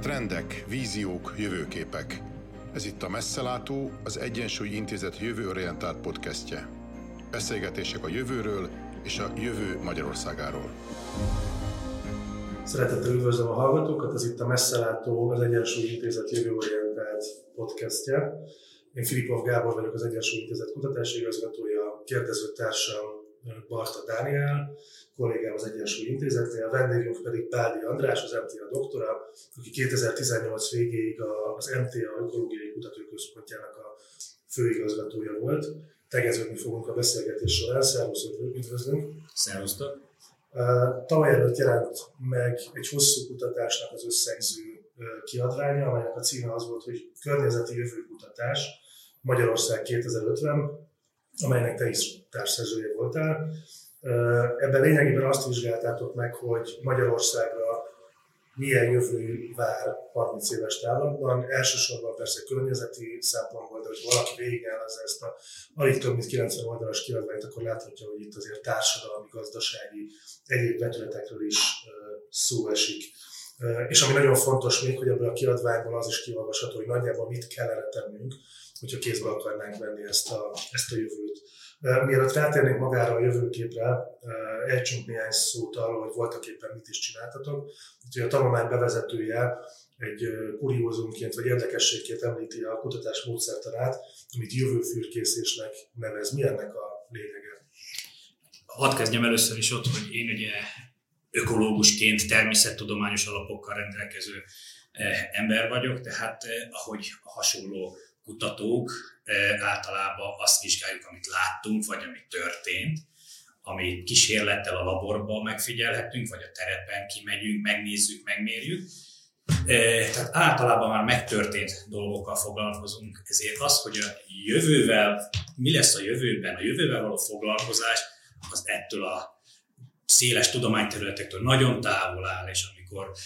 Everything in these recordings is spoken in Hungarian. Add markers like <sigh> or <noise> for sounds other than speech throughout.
Trendek, víziók, jövőképek. Ez itt a Messzelátó, az Egyensúly Intézet jövőorientált podcastje. Beszélgetések a jövőről és a jövő Magyarországáról. Szeretettel üdvözlöm a hallgatókat, ez itt a Messzelátó, az Egyensúly Intézet jövőorientált podcastje. Én Filipov Gábor vagyok, az Egyensúly Intézet kutatási igazgatója, kérdezőtársam Barta Dániel, kollégám az Egyensúly Intézetnél, a vendégünk pedig Pádi András, az MTA doktora, aki 2018 végéig az MTA Ökológiai Kutatóközpontjának a főigazgatója volt. Tegeződni fogunk a beszélgetés során. Szervusz, üdvözlünk! Szervusztok! Tavaly előtt jelent meg egy hosszú kutatásnak az összegző kiadványa, amelynek a címe az volt, hogy Környezeti Jövőkutatás Magyarország 2050, amelynek te is társszerzője voltál. Ebben lényegében azt vizsgáltátok meg, hogy Magyarországra milyen jövő vár 30 éves távlatban. Elsősorban persze környezeti szempontból, de hogy valaki végignyelezze ezt a alig több mint 90 oldalas kiadványt, akkor láthatja, hogy itt azért társadalmi, gazdasági, egyéb vetületekről is szó esik. És ami nagyon fontos még, hogy ebből a kiadványból az is kiolvasható, hogy nagyjából mit kellene tennünk, hogyha kézbe akarnánk venni ezt a, ezt a jövőt. Mielőtt rátérnénk magára a jövőképre, ejtsünk néhány szót arról, hogy voltak éppen mit is csináltatok. Úgyhogy a tanulmány bevezetője egy kuriózumként vagy érdekességként említi a kutatás módszertanát, amit jövőfürkészésnek nevez. Mi ennek a lényege? Hadd kezdjem először is ott, hogy én ugye ökológusként természettudományos alapokkal rendelkező ember vagyok, tehát ahogy a hasonló kutatók általában azt vizsgáljuk, amit láttunk, vagy amit történt, amit kísérlettel a laborban megfigyelhetünk, vagy a terepen kimegyünk, megnézzük, megmérjük. Tehát általában már megtörtént dolgokkal foglalkozunk, ezért az, hogy a jövővel, mi lesz a jövőben, a jövővel való foglalkozás, az ettől a széles tudományterületektől nagyon távol áll, és amikor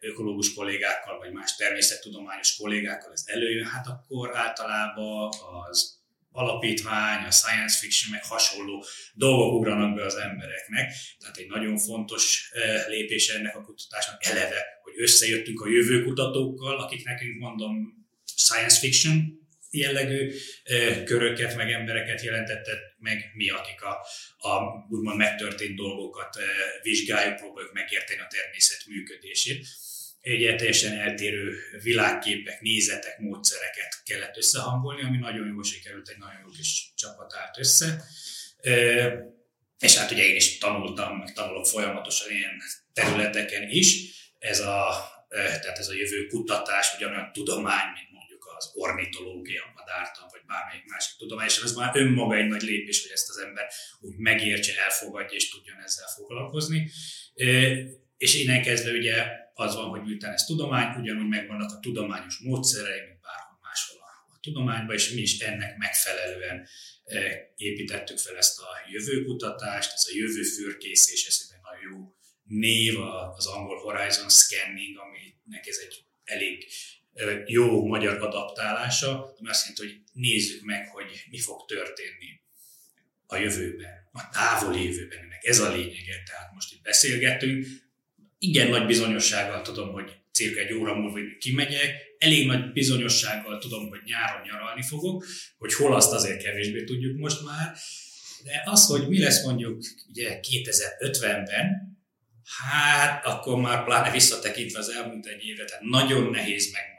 ökológus kollégákkal, vagy más természettudományos kollégákkal ez előjön, hát akkor általában az alapítvány, a science fiction, meg hasonló dolgok ugranak be az embereknek. Tehát egy nagyon fontos lépés ennek a kutatásnak eleve, hogy összejöttünk a jövőkutatókkal, akik nekünk mondom science fiction jellegű köröket, meg embereket jelentette meg mi, akik a, a úgymond megtörtént dolgokat vizsgáljuk, próbáljuk megérteni a természet működését. Egy teljesen eltérő világképek, nézetek, módszereket kellett összehangolni, ami nagyon jól sikerült, egy nagyon jó kis csapat állt össze. És hát ugye én is tanultam, meg tanulok folyamatosan ilyen területeken is. Ez a, tehát ez a jövő kutatás, ugyanolyan tudomány, mint az ornitológia, madártan, vagy bármelyik másik tudomány, és ez már önmaga egy nagy lépés, hogy ezt az ember úgy megértse, elfogadja, és tudjon ezzel foglalkozni. És innen kezdve ugye az van, hogy miután ez tudomány, ugyanúgy megvannak a tudományos módszerei, mint bárhol máshol a tudományban, és mi is ennek megfelelően építettük fel ezt a jövőkutatást, ez a jövőfürkészés, ez egy nagyon jó név, az angol Horizon Scanning, aminek ez egy elég jó magyar adaptálása, ami azt jelenti, hogy nézzük meg, hogy mi fog történni a jövőben, a távoli jövőben. Ennek ez a lényege, tehát most itt beszélgetünk. Igen nagy bizonyossággal tudom, hogy cirka egy óra múlva kimegyek, elég nagy bizonyossággal tudom, hogy nyáron nyaralni fogok, hogy hol azt azért kevésbé tudjuk most már, de az, hogy mi lesz mondjuk ugye 2050-ben, hát akkor már pláne visszatekintve az elmúlt egy évre, tehát nagyon nehéz meg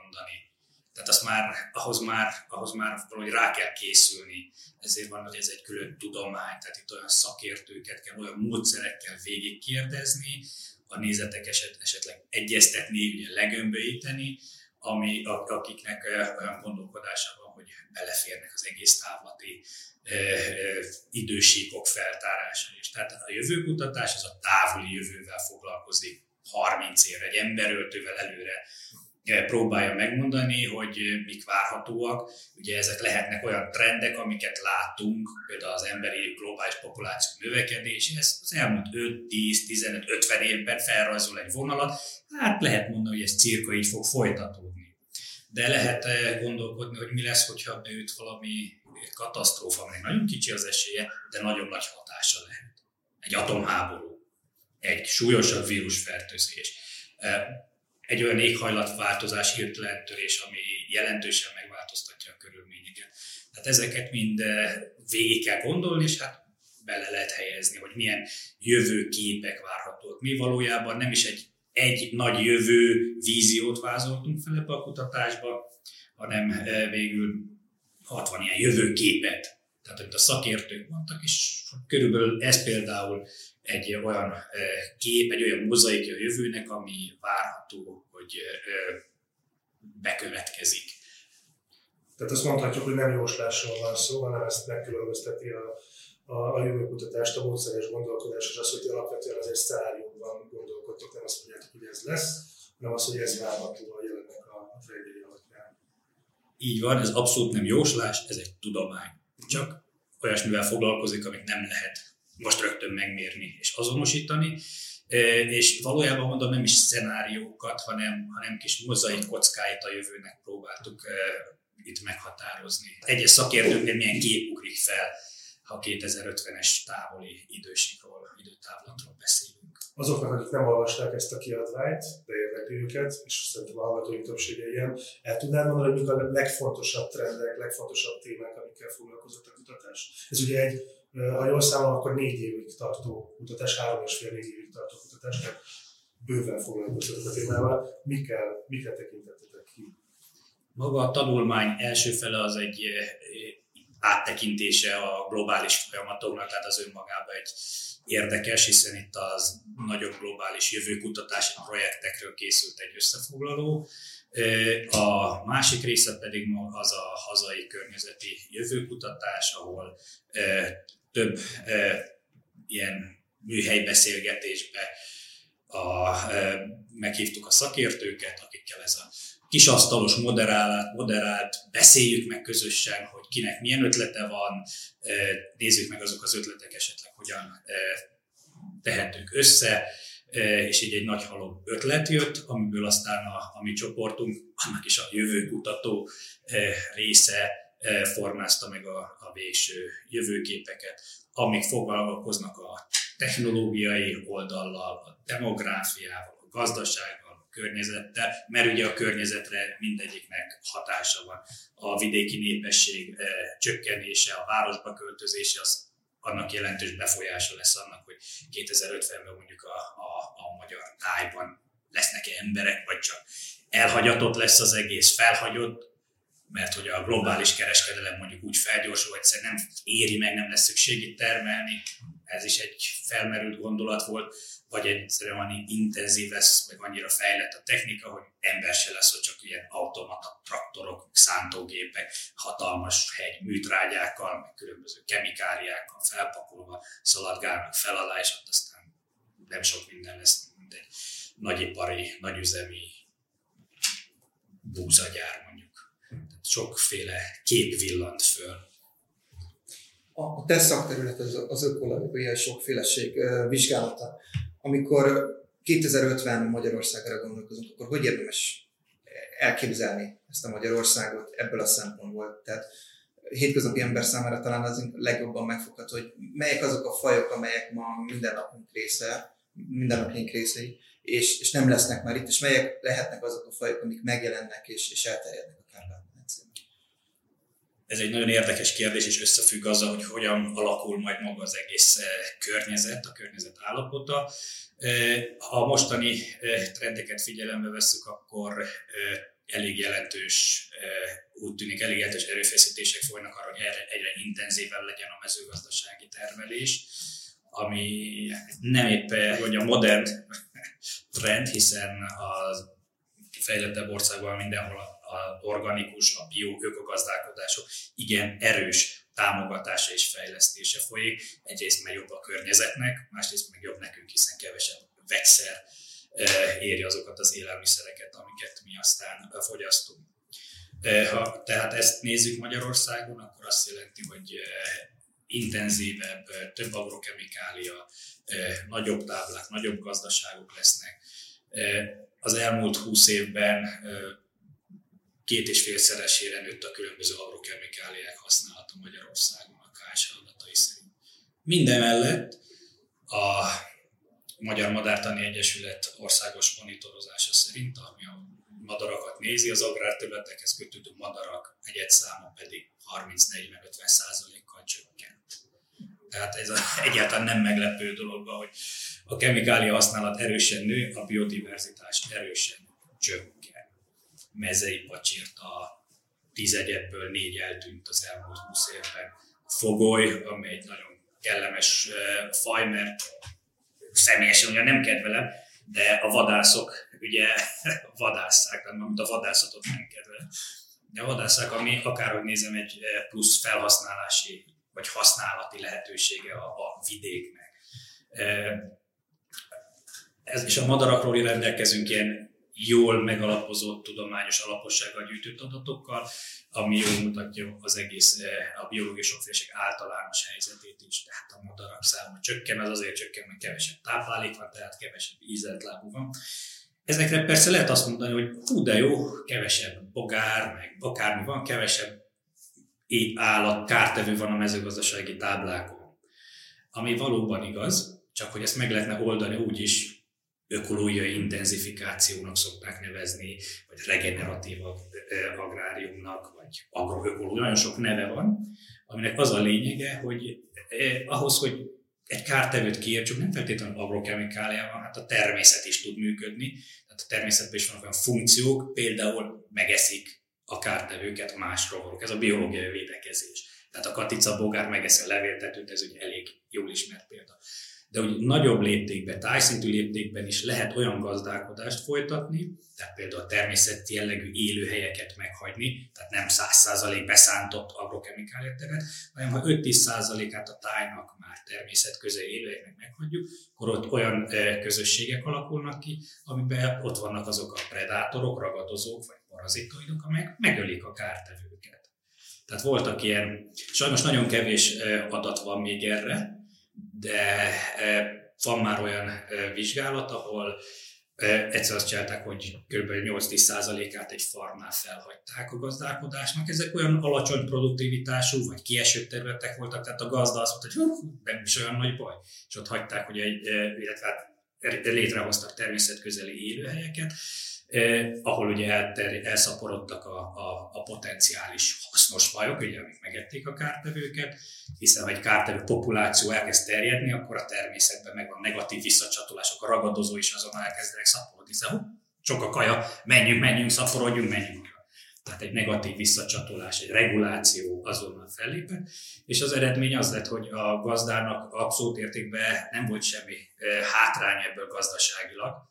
tehát azt már, ahhoz már, ahhoz már valahogy rá kell készülni. Ezért van, hogy ez egy külön tudomány, tehát itt olyan szakértőket kell, olyan módszerekkel végigkérdezni, a nézetek eset, esetleg egyeztetni, ugye legömböíteni, ami, akiknek olyan gondolkodása van, hogy beleférnek az egész távlati e, e, idősíkok feltárása is. Tehát a jövőkutatás az a távoli jövővel foglalkozik 30 évre, egy emberöltővel előre próbálja megmondani, hogy mik várhatóak. Ugye ezek lehetnek olyan trendek, amiket látunk, például az emberi globális populáció növekedés, ez az elmúlt 5, 10, 15, 50 évben felrajzol egy vonalat, hát lehet mondani, hogy ez cirka így fog folytatódni. De lehet gondolkodni, hogy mi lesz, hogyha beüt valami katasztrófa, aminek nagyon kicsi az esélye, de nagyon nagy hatása lehet. Egy atomháború, egy súlyosabb vírusfertőzés egy olyan éghajlatváltozás hirtelen törés, ami jelentősen megváltoztatja a körülményeket. Tehát ezeket mind végig kell gondolni, és hát bele lehet helyezni, hogy milyen jövőképek várhatók. Mi valójában nem is egy, egy nagy jövő víziót vázoltunk fel ebbe a kutatásba, hanem végül 60 ilyen jövőképet tehát amit a szakértők mondtak, és körülbelül ez például egy olyan kép, egy olyan mozaik a jövőnek, ami várható, hogy bekövetkezik. Tehát azt mondhatjuk, hogy nem jóslásról van szó, hanem ezt megkülönbözteti a, a, a jövőkutatást, a módszeres gondolkodás, és az, hogy alapvetően azért sztáriumban gondolkodtok, nem azt mondjátok, hogy ez lesz, hanem az, hogy ez várható a jelennek a, a trendjei alapján. Így van, ez abszolút nem jóslás, ez egy tudomány csak olyasmivel foglalkozik, amit nem lehet most rögtön megmérni és azonosítani. És valójában mondom, nem is szenáriókat, hanem, hanem kis mozaik kockáit a jövőnek próbáltuk itt meghatározni. Egyes szakértőknél milyen kép ugrik fel, ha 2050-es távoli időségről, időtávlatról beszélünk azoknak, akik nem olvasták ezt a kiadványt, de érdekli őket, és szerintem a hallgatóink többsége ilyen, el tudnád mondani, hogy mik a legfontosabb trendek, legfontosabb témák, amikkel foglalkozott a kutatás? Ez ugye egy, ha jól számolom, akkor négy évig tartó kutatás, három és fél négy évig tartó kutatás, tehát bőven foglalkozott a témával. Mikkel, mikkel tekintettetek ki? Maga a tanulmány első fele az egy áttekintése a globális folyamatoknak, tehát az önmagában egy érdekes, hiszen itt az nagyobb globális jövőkutatási projektekről készült egy összefoglaló. A másik része pedig az a hazai környezeti jövőkutatás, ahol több ilyen műhelybeszélgetésbe a, meghívtuk a szakértőket, akikkel ez a kisasztalos, moderált, moderált, beszéljük meg közösen, hogy kinek milyen ötlete van, nézzük meg azok az ötletek esetleg, hogyan tehetők össze, és így egy nagy halom ötlet jött, amiből aztán a, a mi csoportunk, annak is a jövőkutató része formázta meg a, a végső jövőképeket, amik foglalkoznak a technológiai oldallal, a demográfiával, a gazdasággal, környezettel, mert ugye a környezetre mindegyiknek hatása van. A vidéki népesség eh, csökkenése, a városba költözése, az annak jelentős befolyása lesz annak, hogy 2050-ben mondjuk a, a, a magyar tájban lesznek-e emberek, vagy csak elhagyatott lesz az egész, felhagyott, mert hogy a globális kereskedelem mondjuk úgy felgyorsul, hogy egyszerűen nem éri meg, nem lesz szükség itt termelni, ez is egy felmerült gondolat volt, vagy egyszerűen annyi intenzív lesz, meg annyira fejlett a technika, hogy ember se lesz, hogy csak ilyen automata traktorok, szántógépek, hatalmas hegy műtrágyákkal, meg különböző kemikáliákkal felpakolva szaladgálnak fel alá, és ott aztán nem sok minden lesz, mint egy nagyipari, nagyüzemi búzagyár mondjuk. Tehát sokféle kép villant föl a te szakterület az, az ökológiai sokféleség vizsgálata. Amikor 2050 Magyarországra gondolkozunk, akkor hogy érdemes elképzelni ezt a Magyarországot ebből a szempontból? Tehát hétköznapi ember számára talán az legjobban megfogható, hogy melyek azok a fajok, amelyek ma mindennapunk része, mindennapjaink részei, és, és nem lesznek már itt, és melyek lehetnek azok a fajok, amik megjelennek és, és elterjednek a ez egy nagyon érdekes kérdés, és összefügg azzal, hogy hogyan alakul majd maga az egész eh, környezet, a környezet állapota. Eh, ha a mostani eh, trendeket figyelembe veszük, akkor elég jelentős, úgy tűnik elég jelentős erőfeszítések folynak arra, hogy egyre, intenzívebb legyen a mezőgazdasági termelés, ami nem éppen, hogy a modern <laughs> trend, hiszen a fejlettebb országban mindenhol a organikus, a bio ökogazdálkodások igen erős támogatása és fejlesztése folyik. Egyrészt meg jobb a környezetnek, másrészt meg jobb nekünk, hiszen kevesebb vegyszer éri azokat az élelmiszereket, amiket mi aztán fogyasztunk. Ha tehát ezt nézzük Magyarországon, akkor azt jelenti, hogy intenzívebb, több agrokemikália, nagyobb táblák, nagyobb gazdaságok lesznek. Az elmúlt húsz évben két és félszeresére nőtt a különböző agrokemikáliák használata Magyarországon a KS adatai szerint. Mindemellett a Magyar Madártani Egyesület országos monitorozása szerint, ami a madarakat nézi, az agrárterületekhez kötődő madarak egyetszáma pedig 30-40-50 százalékkal csökkent. Tehát ez a, egyáltalán nem meglepő dolog, hogy a kemikália használat erősen nő, a biodiverzitás erősen csökken. Mezei pacsirta, tíz egyetből négy eltűnt az elmúlt 20 évben. Fogoly, ami egy nagyon kellemes faj, mert személyesen ugye nem kedvelem, de a vadászok ugye <laughs> vadásszák, mert a vadászatot nem kedvelem. De a vadászák, ami akárhogy nézem, egy plusz felhasználási vagy használati lehetősége a, a vidéknek. Ez, és a madarakról rendelkezünk ilyen jól megalapozott tudományos alapossággal gyűjtött adatokkal, ami jól mutatja az egész eh, a biológiai sokféleség általános helyzetét is. Tehát a madarak száma csökken, az azért csökken, mert kevesebb táplálék van, tehát kevesebb ízeltlábú van. Ezekre persze lehet azt mondani, hogy hú, de jó, kevesebb bogár, meg akármi van, kevesebb állat, kártevő van a mezőgazdasági táblákon. Ami valóban igaz, csak hogy ezt meg lehetne oldani úgy is, ökológiai intenzifikációnak szokták nevezni, vagy regeneratív agráriumnak, vagy agroökológia, nagyon sok neve van, aminek az a lényege, hogy ahhoz, hogy egy kártevőt kiértsük, nem feltétlenül agrokemikáliával, hát a természet is tud működni, tehát a természetben is vannak olyan funkciók, például megeszik a kártevőket más rovarok. Ez a biológiai védekezés. Tehát a katica bogár megeszi a levéltetőt, ez ugye elég jól ismert példa de hogy nagyobb léptékben, tájszintű léptékben is lehet olyan gazdálkodást folytatni, tehát például a természeti jellegű élőhelyeket meghagyni, tehát nem 100% beszántott agrokemikália teret, hanem ha 5-10%-át a tájnak már természetközeli élőhelyeknek meghagyjuk, akkor ott olyan közösségek alakulnak ki, amiben ott vannak azok a predátorok, ragadozók vagy parazitoidok, amelyek megölik a kártevőket. Tehát voltak ilyen, sajnos nagyon kevés adat van még erre, de e, van már olyan e, vizsgálat, ahol e, egyszer azt csinálták, hogy kb. 8-10%-át egy farmnál felhagyták a gazdálkodásnak. Ezek olyan alacsony produktivitású, vagy kieső területek voltak, tehát a gazda azt mondta, hogy nem is olyan nagy baj. És ott hagyták, hogy egy, illetve hát létrehoztak természetközeli élőhelyeket, eh, ahol ugye elter, elszaporodtak a, a, a potenciális hasznos fajok, ugye, amik megették a kártevőket, hiszen ha egy kártevő populáció elkezd terjedni, akkor a természetben megvan negatív visszacsatolások, a ragadozó is azon elkezdenek szaporodni, hiszen sok a kaja, menjünk, menjünk, szaporodjunk, menjünk. Tehát egy negatív visszacsatolás, egy reguláció azonnal fellépett, és az eredmény az lett, hogy a gazdának abszolút értékben nem volt semmi eh, hátrány ebből gazdaságilag,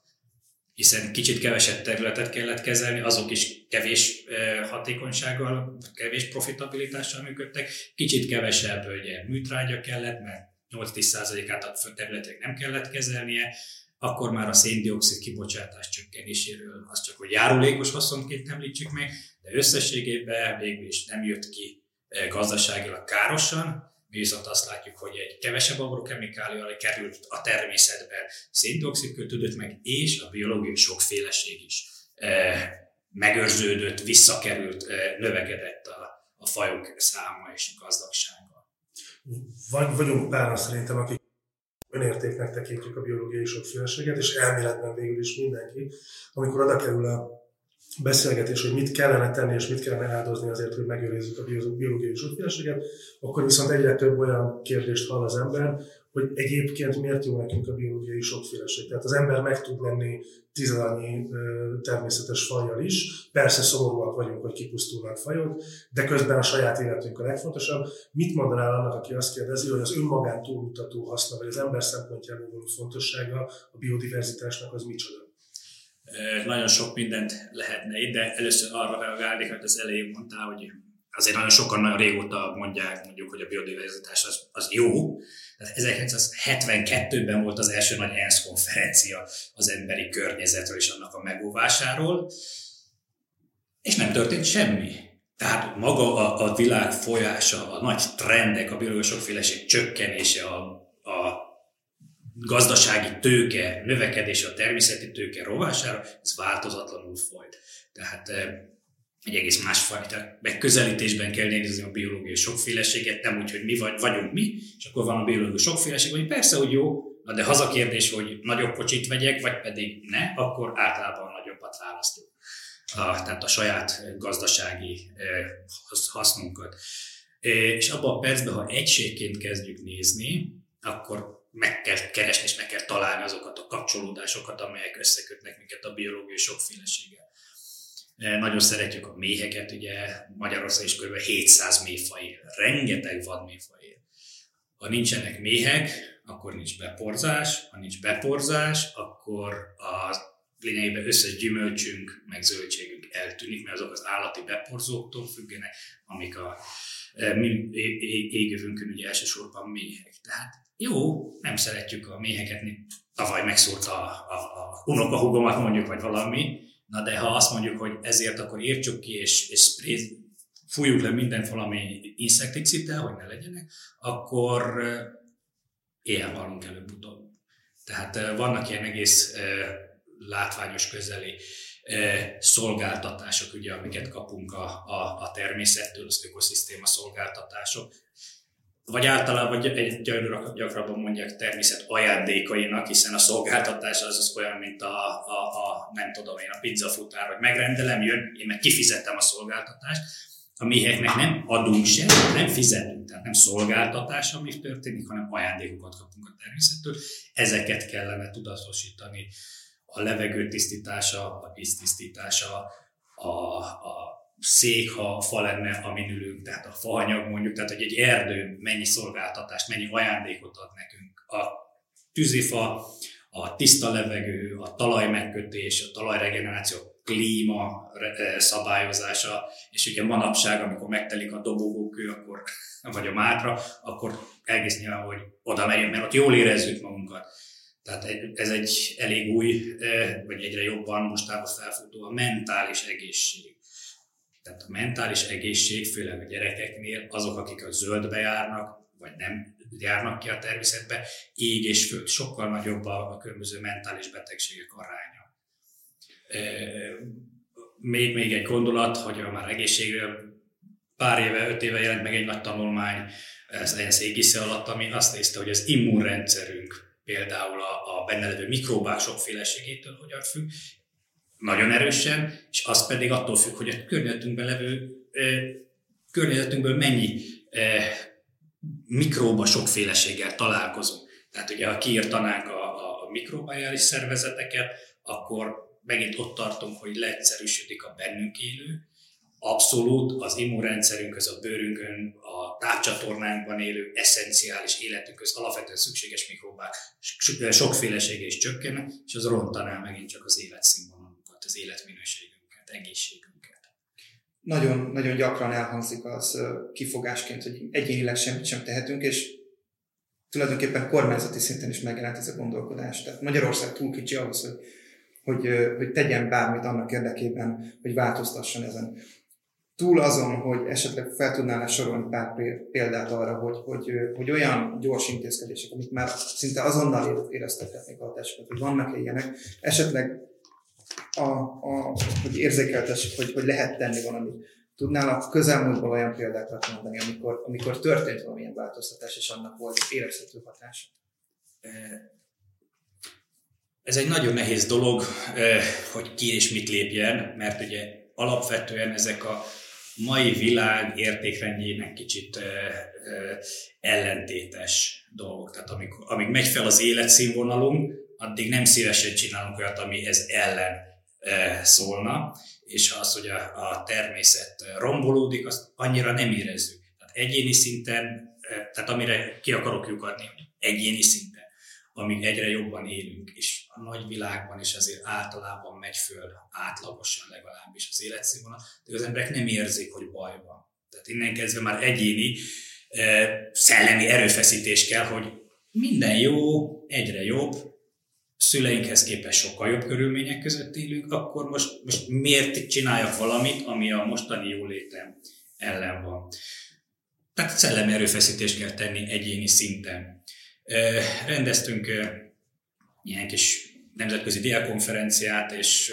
hiszen kicsit kevesebb területet kellett kezelni, azok is kevés hatékonysággal, kevés profitabilitással működtek, kicsit kevesebb ugye, műtrágya kellett, mert 8-10%-át a területek nem kellett kezelnie, akkor már a széndiokszid kibocsátás csökkenéséről az csak, hogy járulékos haszonként említsük meg, de összességében végül is nem jött ki gazdaságilag károsan, viszont azt látjuk, hogy egy kevesebb agrokemikália került a természetben, széndiokszid kötődött meg, és a biológiai sokféleség is e, megőrződött, visszakerült, e, növekedett a, a fajok száma és a gazdagsága. Vagy vagyunk pár szerintem, akik önértéknek tekintjük a biológiai sokféleséget, és elméletben végül is mindenki, amikor oda kerül a beszélgetés, hogy mit kellene tenni és mit kellene áldozni azért, hogy megőrizzük a biológiai sokféleséget, akkor viszont egyre több olyan kérdést hall az ember, hogy egyébként miért jó nekünk a biológiai sokféleség. Tehát az ember meg tud lenni tizenannyi természetes fajjal is. Persze szomorúak vagyunk, hogy kipusztulnak fajok, de közben a saját életünk a legfontosabb. Mit mondanál annak, aki azt kérdezi, hogy az önmagán túlmutató haszna, vagy az ember szempontjából való fontossága a biodiverzitásnak az micsoda? Nagyon sok mindent lehetne itt, de először arra reagálnék, hogy az elején mondtál, hogy azért nagyon sokan nagyon régóta mondják, mondjuk, hogy a biodiverzitás az, az jó. 1972-ben volt az első nagy ENSZ konferencia az emberi környezetről és annak a megóvásáról, és nem történt semmi. Tehát maga a, a világ folyása, a nagy trendek, a biológiai sokféleség csökkenése, a gazdasági tőke növekedése, a természeti tőke rovására, ez változatlanul folyt. Tehát eh, egy egész másfajta megközelítésben kell nézni a biológiai sokféleséget, nem úgy, hogy mi vagy, vagyunk mi, és akkor van a biológiai sokféleség, hogy persze, hogy jó, Na de hazakérdés, hogy nagyobb kocsit vegyek, vagy pedig ne, akkor általában nagyobbat választunk. A, tehát a saját gazdasági hasznunkat. És abban a percben, ha egységként kezdjük nézni, akkor meg kell keresni és meg kell találni azokat a kapcsolódásokat, amelyek összekötnek minket a biológiai sokféleséggel. Nagyon szeretjük a méheket, ugye Magyarország is kb. 700 méhfaj él, rengeteg vadméhfaj él. Ha nincsenek méhek, akkor nincs beporzás, ha nincs beporzás, akkor a lényegében összes gyümölcsünk, meg zöldségünk eltűnik, mert azok az állati beporzóktól függenek, amik a mi égövünkön ugye elsősorban méhek. Tehát jó, nem szeretjük a méheket, tavaly megszórta a, a, a unokahugomat mondjuk, vagy valami, na de ha azt mondjuk, hogy ezért akkor írtsuk ki, és, és spray, fújjuk le mindent valami inszekticittel, hogy ne legyenek, akkor éjjel halunk előbb-utóbb. Tehát vannak ilyen egész látványos közeli szolgáltatások, ugye, amiket kapunk a, a, a természettől, az ökoszisztéma szolgáltatások, vagy általában egy gyakrabban mondják természet ajándékainak, hiszen a szolgáltatás az, az olyan, mint a, a, a, nem tudom én, a pizzafutár, hogy megrendelem, jön, én meg kifizettem a szolgáltatást. A méheknek nem adunk sem, nem fizetünk, tehát nem szolgáltatás, ami történik, hanem ajándékokat kapunk a természettől. Ezeket kellene tudatosítani. A levegő tisztítása, a víz tisztítása, a, a szék, ha fa lenne, amin ülünk, tehát a faanyag mondjuk, tehát hogy egy erdő mennyi szolgáltatást, mennyi ajándékot ad nekünk. A tűzifa, a tiszta levegő, a talaj megkötés, a talajregeneráció, klíma eh, szabályozása, és ugye manapság, amikor megtelik a dobogókő, akkor, vagy a mátra, akkor egész nyilván, hogy oda megyünk, mert ott jól érezzük magunkat. Tehát ez egy elég új, vagy egyre jobban mostában felfutó a mentális egészség tehát a mentális egészség, főleg a gyerekeknél, azok, akik a zöldbe járnak, vagy nem járnak ki a természetbe, ég és föld. Sokkal nagyobb a, a különböző mentális betegségek aránya. Még, még egy gondolat, hogy a már egészségről pár éve, öt éve jelent meg egy nagy tanulmány, ez ENSZ égisze alatt, ami azt nézte, hogy az immunrendszerünk például a, a benne levő mikróbák sokféleségétől hogyan függ, nagyon erősen, és az pedig attól függ, hogy a környezetünkben levő környezetünkből mennyi mikróba sokféleséggel találkozunk. Tehát ugye, ha kiírtanánk a, a, a mikrobiális szervezeteket, akkor megint ott tartunk, hogy leegyszerűsödik a bennünk élő, abszolút az immunrendszerünkhöz, a bőrünkön, a tápcsatornánkban élő eszenciális életünkhöz alapvetően szükséges mikrobák sokfélesége is csökkenne, és az rontaná megint csak az életszínvonalat az életminőségünket, egészségünket. Nagyon, nagyon gyakran elhangzik az kifogásként, hogy egyénileg semmit sem tehetünk, és tulajdonképpen kormányzati szinten is megjelent ez a gondolkodás. Tehát Magyarország túl kicsi ahhoz, hogy, hogy, hogy tegyen bármit annak érdekében, hogy változtasson ezen. Túl azon, hogy esetleg fel tudnál sorolni pár példát arra, hogy, hogy, hogy olyan gyors intézkedések, amik már szinte azonnal éreztethetnék a hatásokat, hogy vannak ilyenek, esetleg a, a, hogy érzékeltessük, hogy, hogy lehet tenni valamit. Tudnál a közelmúltban olyan példákat mondani, amikor, amikor történt valamilyen változtatás, és annak volt érezhető hatása? Ez egy nagyon nehéz dolog, hogy ki és mit lépjen, mert ugye alapvetően ezek a mai világ értékrendjének kicsit ellentétes dolgok. Tehát amikor, amíg megy fel az életszínvonalunk, addig nem szívesen csinálunk olyat, ami ez ellen szólna, és az, hogy a, a természet rombolódik, azt annyira nem érezzük. Tehát egyéni szinten, tehát amire ki akarok lyukadni, egyéni szinten, amíg egyre jobban élünk, és a nagy világban is azért általában megy föl átlagosan legalábbis az életszínvonal, de az emberek nem érzik, hogy baj van. Tehát innen kezdve már egyéni e, szellemi erőfeszítés kell, hogy minden jó, egyre jobb, szüleinkhez képest sokkal jobb körülmények között élünk, akkor most, most miért csináljak valamit, ami a mostani jólétem ellen van. Tehát szellemi erőfeszítést kell tenni egyéni szinten. Rendeztünk ilyen kis nemzetközi diákonferenciát, és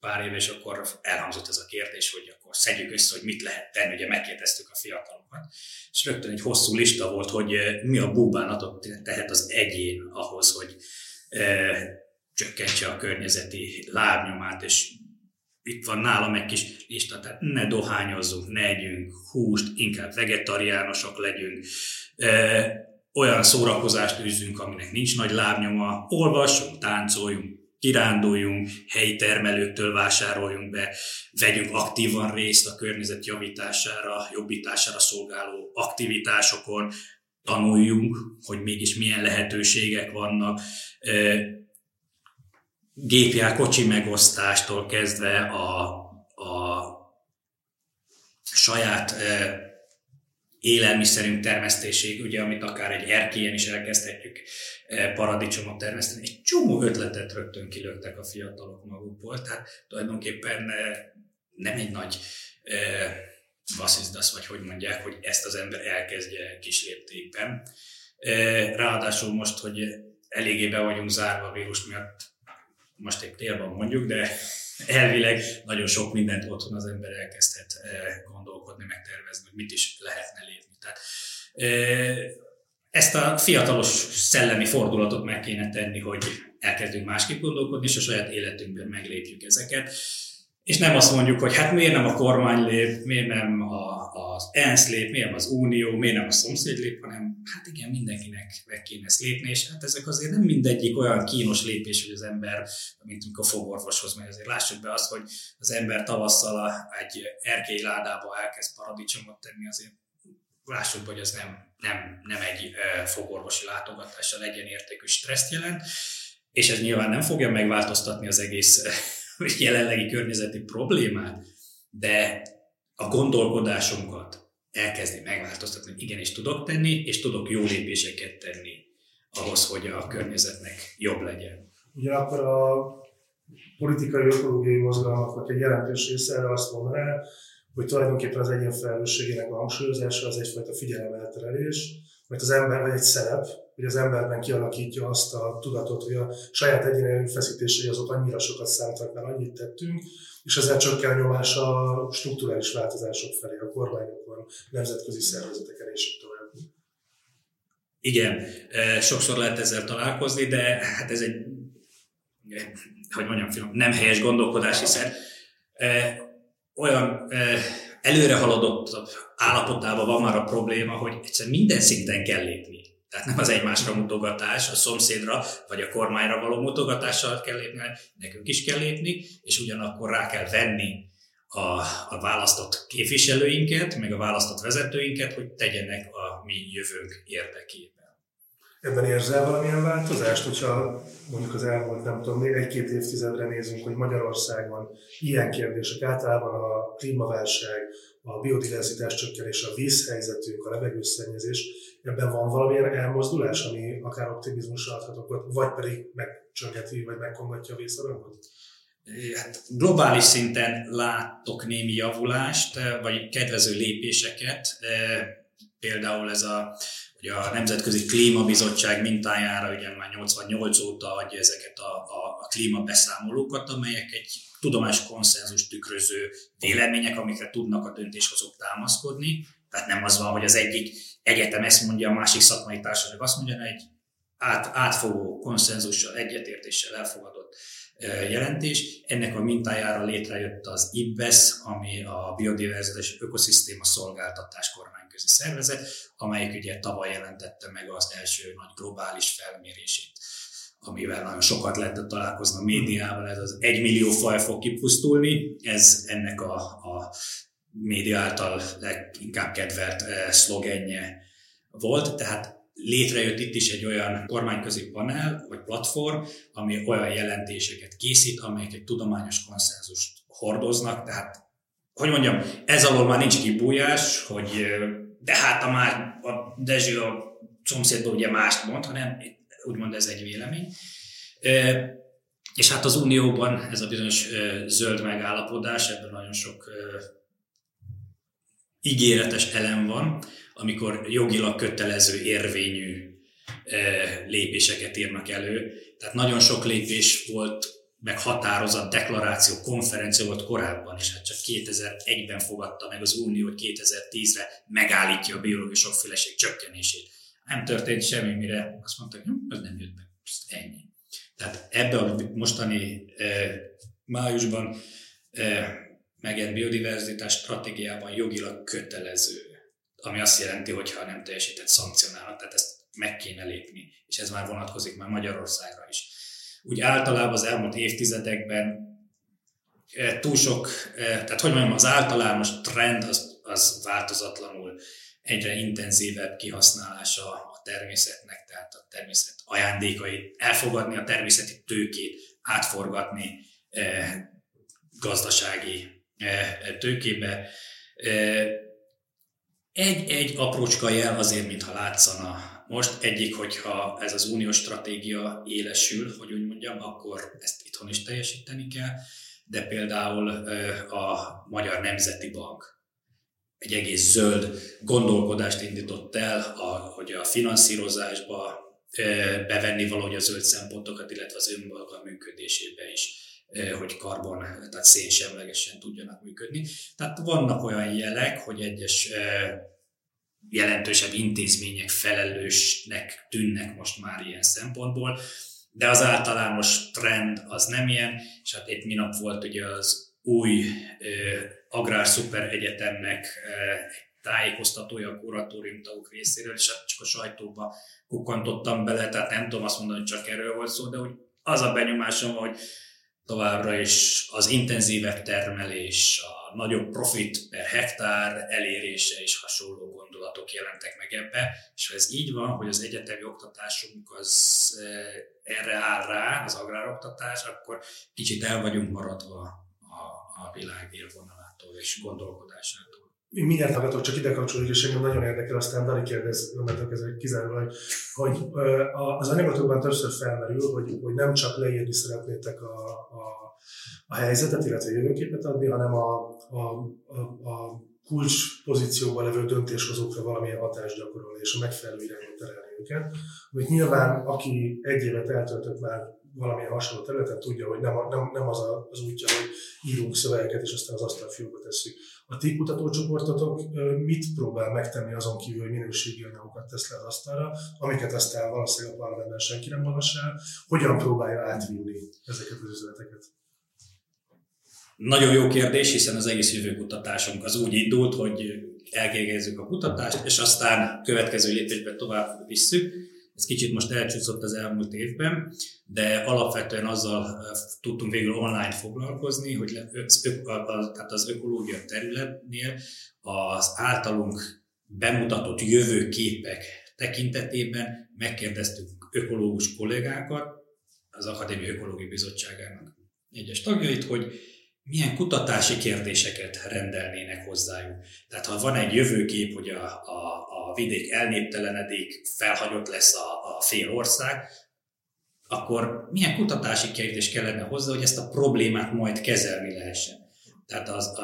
pár éve, és akkor elhangzott ez a kérdés, hogy akkor szedjük össze, hogy mit lehet tenni, ugye megkérdeztük a fiatalokat, és rögtön egy hosszú lista volt, hogy mi a búbánatot tehet az egyén ahhoz, hogy e, csökkentse a környezeti lábnyomát, és itt van nálam egy kis lista, tehát ne dohányozzunk, ne együnk húst, inkább vegetariánusok legyünk, olyan szórakozást űzzünk, aminek nincs nagy lábnyoma, olvassunk, táncoljunk, kiránduljunk, helyi termelőktől vásároljunk be, vegyünk aktívan részt a környezet javítására, jobbítására szolgáló aktivitásokon, tanuljunk, hogy mégis milyen lehetőségek vannak, gépjár kocsi megosztástól kezdve a, a saját élelmiszerünk termesztéséig, ugye, amit akár egy erkélyen is elkezdhetjük eh, paradicsomot termeszteni. Egy csomó ötletet rögtön kilöktek a fiatalok magukból, tehát tulajdonképpen eh, nem egy nagy eh, vasszizdasz, vagy hogy mondják, hogy ezt az ember elkezdje kis léptékben. Ráadásul most, hogy eléggé be vagyunk zárva a vírus miatt, most egy télben mondjuk, de elvileg nagyon sok mindent otthon az ember elkezdhet gondolkodni, megtervezni, hogy mit is lehetne lépni. Tehát, ezt a fiatalos szellemi fordulatot meg kéne tenni, hogy elkezdünk másképp gondolkodni, és a saját életünkben meglépjük ezeket. És nem azt mondjuk, hogy hát miért nem a kormány lép, miért nem a, az ENSZ lép, miért nem az Unió, miért nem a szomszéd lép, hanem hát igen, mindenkinek meg kéne ezt lépni, és hát ezek azért nem mindegyik olyan kínos lépés, hogy az ember, mint amikor fogorvoshoz megy, azért lássuk be azt, hogy az ember tavasszal egy erkély ládába elkezd paradicsomot tenni, azért lássuk, hogy ez nem, nem, nem egy fogorvosi látogatással legyen értékű stresszt jelent, és ez nyilván nem fogja megváltoztatni az egész jelenlegi környezeti problémát, de a gondolkodásunkat elkezdi megváltoztatni, hogy igenis tudok tenni, és tudok jó lépéseket tenni ahhoz, hogy a környezetnek jobb legyen. Ugyanakkor a politikai ökológiai mozgalmaknak egy jelentős része erre azt mondaná, hogy tulajdonképpen az egyén felelősségének a hangsúlyozása az egyfajta figyelemelterelés, mert az ember vagy egy szerep, hogy az emberben kialakítja azt a tudatot, hogy a saját egyéni erőfeszítései azok annyira sokat számítanak, mert annyit tettünk, és ezzel csökken a nyomás a strukturális változások felé, a kormányokon, nemzetközi szervezeteken és így tovább. Igen, e, sokszor lehet ezzel találkozni, de hát ez egy, hogy mondjam, nem helyes gondolkodás, hiszen e, olyan e, előre haladott állapotában van már a probléma, hogy egyszerűen minden szinten kell lépni. Tehát nem az egymásra mutogatás, a szomszédra vagy a kormányra való mutogatással kell lépni, nekünk is kell lépni, és ugyanakkor rá kell venni a, a választott képviselőinket, meg a választott vezetőinket, hogy tegyenek a mi jövőnk érdekében. Ebben érzel valamilyen változást, hogyha mondjuk az elmúlt, nem tudom, egy-két évtizedre nézünk, hogy Magyarországon ilyen kérdések, általában a klímaválság, a biodiverzitás csökkenés, a vízhelyzetünk, a levegőszennyezés, ebben van valamilyen elmozdulás, ami akár optimizmusra adhatok, vagy pedig megcsöngeti, vagy megkongatja a vészharangot? Hát globális szinten látok némi javulást, vagy kedvező lépéseket. Például ez a, hogy a Nemzetközi Klímabizottság mintájára ugye már 88 óta adja ezeket a, a, a klímabeszámolókat, amelyek egy tudományos konszenzus tükröző vélemények, amikre tudnak a döntéshozók támaszkodni. Tehát nem az van, hogy az egyik egyetem ezt mondja, a másik szakmai társaság azt mondja, egy át, átfogó konszenzussal, egyetértéssel elfogadott jelentés. Ennek a mintájára létrejött az IBES, ami a Biodiverzitás Ökoszisztéma Szolgáltatás kormányközi szervezet, amelyik ugye tavaly jelentette meg az első nagy globális felmérését amivel nagyon sokat lehetett találkozni a médiával, ez az egymillió faj fog kipusztulni, ez ennek a, a média által leginkább kedvelt eh, szlogenje volt, tehát létrejött itt is egy olyan kormányközi panel, vagy platform, ami olyan jelentéseket készít, amelyek egy tudományos konszenzust hordoznak, tehát hogy mondjam, ez alól már nincs kibújás, hogy eh, de hát a már a Dezső a szomszédban ugye mást mond, hanem úgymond ez egy vélemény. Eh, és hát az Unióban ez a bizonyos zöld megállapodás, ebben nagyon sok ígéretes elem van, amikor jogilag kötelező érvényű lépéseket írnak elő. Tehát nagyon sok lépés volt meg határozat, deklaráció, konferencia volt korábban, és hát csak 2001-ben fogadta meg az Unió, hogy 2010-re megállítja a biológiai sokféleség csökkenését. Nem történt semmi, mire azt mondták, hogy hm, ez nem jött be, ennyi. Tehát ebbe a mostani májusban megjelent biodiverzitás stratégiában jogilag kötelező, ami azt jelenti, hogy ha nem teljesített, szankcionálnak, tehát ezt meg kéne lépni, és ez már vonatkozik már Magyarországra is. Úgy általában az elmúlt évtizedekben eh, túl sok, eh, tehát hogy mondjam, az általános trend az, az változatlanul egyre intenzívebb kihasználása a természetnek, tehát a természet ajándékait, elfogadni a természeti tőkét, átforgatni eh, gazdasági tőkébe. Egy-egy aprócska jel azért, mintha látszana. Most egyik, hogyha ez az uniós stratégia élesül, hogy úgy mondjam, akkor ezt itthon is teljesíteni kell, de például a Magyar Nemzeti Bank egy egész zöld gondolkodást indított el, a, hogy a finanszírozásba bevenni valahogy a zöld szempontokat, illetve az önmaga működésébe is hogy karbon, tehát szénsemlegesen tudjanak működni. Tehát vannak olyan jelek, hogy egyes jelentősebb intézmények felelősnek tűnnek most már ilyen szempontból, de az általános trend az nem ilyen, és hát itt minap volt ugye az új Agrár Szuper Egyetemnek tájékoztatója a kuratóriumtagok részéről, és hát csak a sajtóba kukkantottam bele, tehát nem tudom azt mondani, hogy csak erről volt szó, de hogy az a benyomásom, hogy továbbra is az intenzívebb termelés, a nagyobb profit per hektár elérése és hasonló gondolatok jelentek meg ebbe, és ha ez így van, hogy az egyetemi oktatásunk az eh, erre áll rá, az agrároktatás, akkor kicsit el vagyunk maradva a, a világ élvonalától és gondolkodásától. Én mindjárt hallgatok, csak ide kapcsolódik, és engem nagyon érdekel, aztán Dani kérdez, mert ez kizárólag, hogy az anyagotokban többször felmerül, hogy, hogy nem csak leírni szeretnétek a, a, a helyzetet, illetve a jövőképet adni, hanem a, a, a, a kulcs pozícióban levő döntéshozókra valamilyen hatást gyakorolni, és a megfelelő irányba terelni őket. Amit nyilván, aki egy évet eltöltött már valamilyen hasonló területen, tudja, hogy nem, nem, nem az a, az útja, hogy írunk szövegeket, és aztán az asztalfiúba tesszük. A ti kutatócsoportotok mit próbál megtenni azon kívül, hogy minőségi anyagokat tesz le az asztalra, amiket aztán valószínűleg a parlamentben senki nem olvas hogyan próbálja átvinni ezeket az üzeneteket? Nagyon jó kérdés, hiszen az egész jövőkutatásunk az úgy indult, hogy elvégezzük a kutatást, és aztán következő lépésben tovább visszük ez kicsit most elcsúszott az elmúlt évben, de alapvetően azzal tudtunk végül online foglalkozni, hogy az, tehát az ökológia területnél az általunk bemutatott jövőképek tekintetében megkérdeztük ökológus kollégákat, az Akadémia Ökológiai Bizottságának egyes tagjait, hogy milyen kutatási kérdéseket rendelnének hozzájuk. Tehát ha van egy jövőkép, hogy a, a, a vidék elnéptelenedik, felhagyott lesz a, a fél ország, akkor milyen kutatási kérdés kellene hozzá, hogy ezt a problémát majd kezelni lehessen. Tehát az a,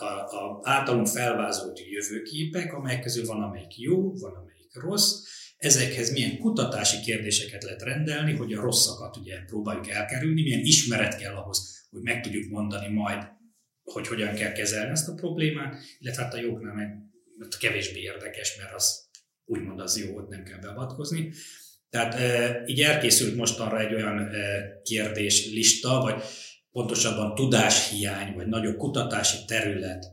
a, a, általunk felvázolt jövőképek, amelyek közül van, amelyik jó, van, amelyik rossz, ezekhez milyen kutatási kérdéseket lehet rendelni, hogy a rosszakat ugye próbáljuk elkerülni, milyen ismeret kell ahhoz, hogy meg tudjuk mondani majd, hogy hogyan kell kezelni ezt a problémát, illetve hát a jóknál meg kevésbé érdekes, mert az úgymond az jó, hogy nem kell beavatkozni. Tehát e, így elkészült mostanra egy olyan e, kérdéslista, vagy pontosabban tudáshiány, vagy nagyobb kutatási terület e,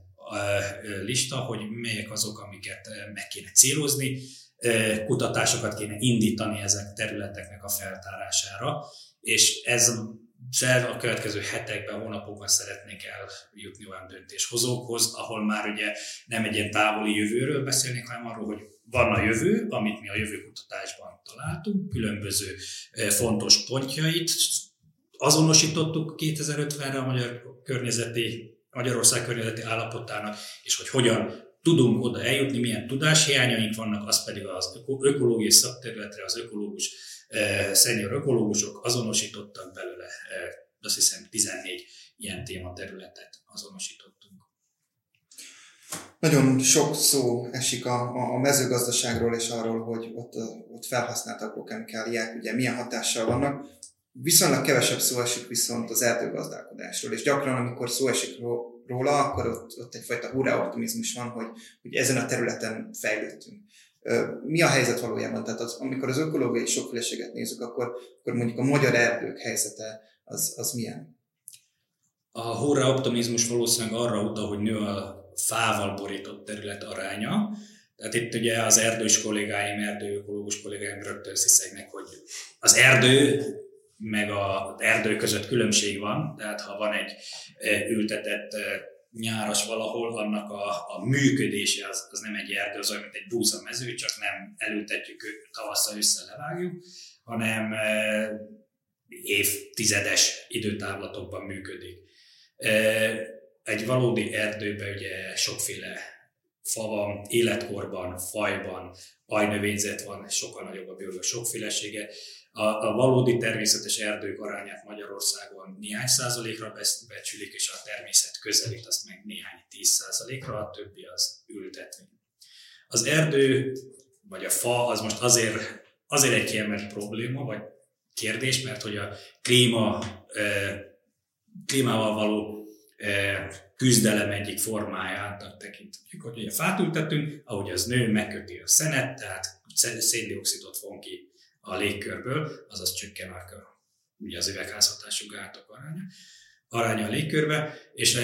lista, hogy melyek azok, amiket meg kéne célozni, kutatásokat kéne indítani ezek területeknek a feltárására, és ez a következő hetekben, hónapokban szeretnék eljutni olyan döntéshozókhoz, ahol már ugye nem egy ilyen távoli jövőről beszélnék, hanem arról, hogy van a jövő, amit mi a jövőkutatásban találtunk, különböző fontos pontjait azonosítottuk 2050-re a magyar környezeti, Magyarország környezeti állapotának, és hogy hogyan tudunk oda eljutni, milyen tudáshiányaink vannak, az pedig az ökológiai szakterületre, az ökológus, eh, senior ökológusok azonosítottak belőle, eh, azt hiszem 14 ilyen tématerületet azonosítottunk. Nagyon sok szó esik a, a mezőgazdaságról és arról, hogy ott, ott felhasználtak agrochemikáliák, ugye milyen hatással vannak. Viszonylag kevesebb szó esik viszont az erdőgazdálkodásról, és gyakran, amikor szó esik róla, akkor ott, ott egyfajta hurrá optimizmus van, hogy, hogy ezen a területen fejlődtünk. Mi a helyzet valójában? Tehát az, amikor az ökológiai sokféleséget nézzük, akkor, akkor mondjuk a magyar erdők helyzete az, az milyen? A hurrá optimizmus valószínűleg arra utal, hogy nő a fával borított terület aránya, tehát itt ugye az erdős kollégáim, erdőökológus kollégáim rögtön sziszegnek, hogy az erdő meg az erdő között különbség van, tehát ha van egy ültetett nyáras valahol, annak a, a működése az, az nem egy erdő, az olyan, mint egy búzamező, csak nem elültetjük tavasszal össze levágjuk, hanem évtizedes időtávlatokban működik. Egy valódi erdőben ugye sokféle fa van, életkorban, fajban, ajnövényzet van, sokkal nagyobb a biológiai sokfélesége. A, a valódi természetes erdők arányát Magyarországon néhány százalékra becsülik, és a természet közelít azt meg néhány tíz százalékra, a többi az ültetvény. Az erdő, vagy a fa, az most azért, azért egy kiemelt probléma, vagy kérdés, mert hogy a klíma, klímával való küzdelem egyik formáját tekintjük, hogy ugye fát ültetünk, ahogy az nő, megköti a szenet, tehát széndiokszidot von ki a légkörből, azaz csökken a, ugye az üvegházhatású gátok aránya, aránya a légkörbe, és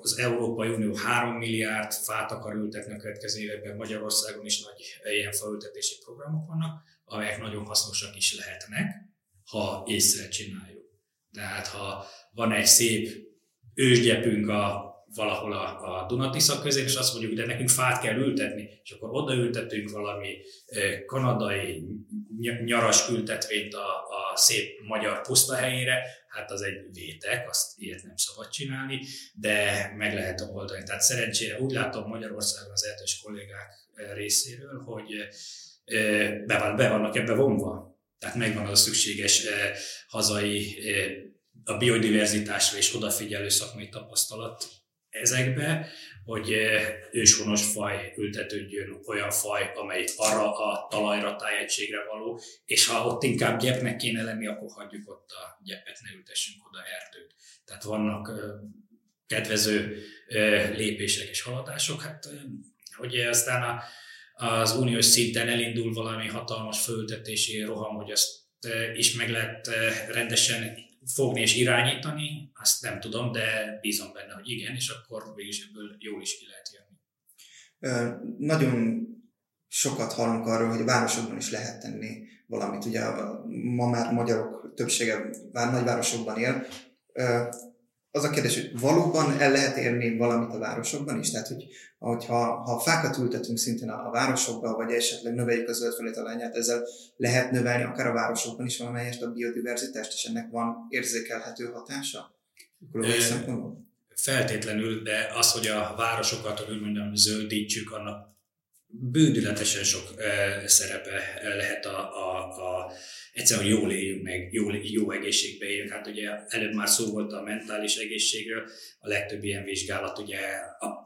az Európai Unió 3 milliárd fát akar ültetni a következő években, Magyarországon is nagy ilyen faültetési programok vannak, amelyek nagyon hasznosak is lehetnek, ha észre csináljuk. Tehát ha van egy szép ősgyepünk a, valahol a, a Dunatisza közé, és azt mondjuk, de nekünk fát kell ültetni, és akkor odaültetünk valami kanadai nyaras ültetvényt a, a szép magyar pusztahelyére, hát az egy vétek, azt ilyet nem szabad csinálni, de meg lehet oldani. Tehát szerencsére úgy látom Magyarországon az erdős kollégák részéről, hogy be, van, be vannak ebbe vonva. Tehát megvan az a szükséges hazai a biodiverzitásra és odafigyelő szakmai tapasztalat ezekbe, hogy eh, őshonos faj ültetődjön olyan faj, amely arra a talajra, tájegységre való, és ha ott inkább gyepnek kéne lenni, akkor hagyjuk ott a gyepet, ne ültessünk oda erdőt. Tehát vannak eh, kedvező eh, lépések és haladások, hát hogy aztán a, az uniós szinten elindul valami hatalmas fölültetési roham, hogy ezt is meg lehet rendesen fogni és irányítani, azt nem tudom, de bízom benne, hogy igen, és akkor végül ebből jól is ki lehet jönni. Nagyon sokat hallunk arról, hogy a városokban is lehet tenni valamit. Ugye ma már magyarok többsége nagyvárosokban él az a kérdés, hogy valóban el lehet érni valamit a városokban is? Tehát, hogy hogyha, ha fákat ültetünk szintén a, a városokba, vagy esetleg növeljük a zöldfelét alányát, ezzel lehet növelni akár a városokban is valamelyest a biodiverzitást, és ennek van érzékelhető hatása? Feltétlenül, de az, hogy a városokat, hogy úgy mondjam, zöldítsük, annak bődületesen sok szerepe lehet a, a, a egyszerűen, jól éljünk meg, jól, jó egészségbe éljünk. Hát ugye előbb már szó volt a mentális egészségről, a legtöbb ilyen vizsgálat ugye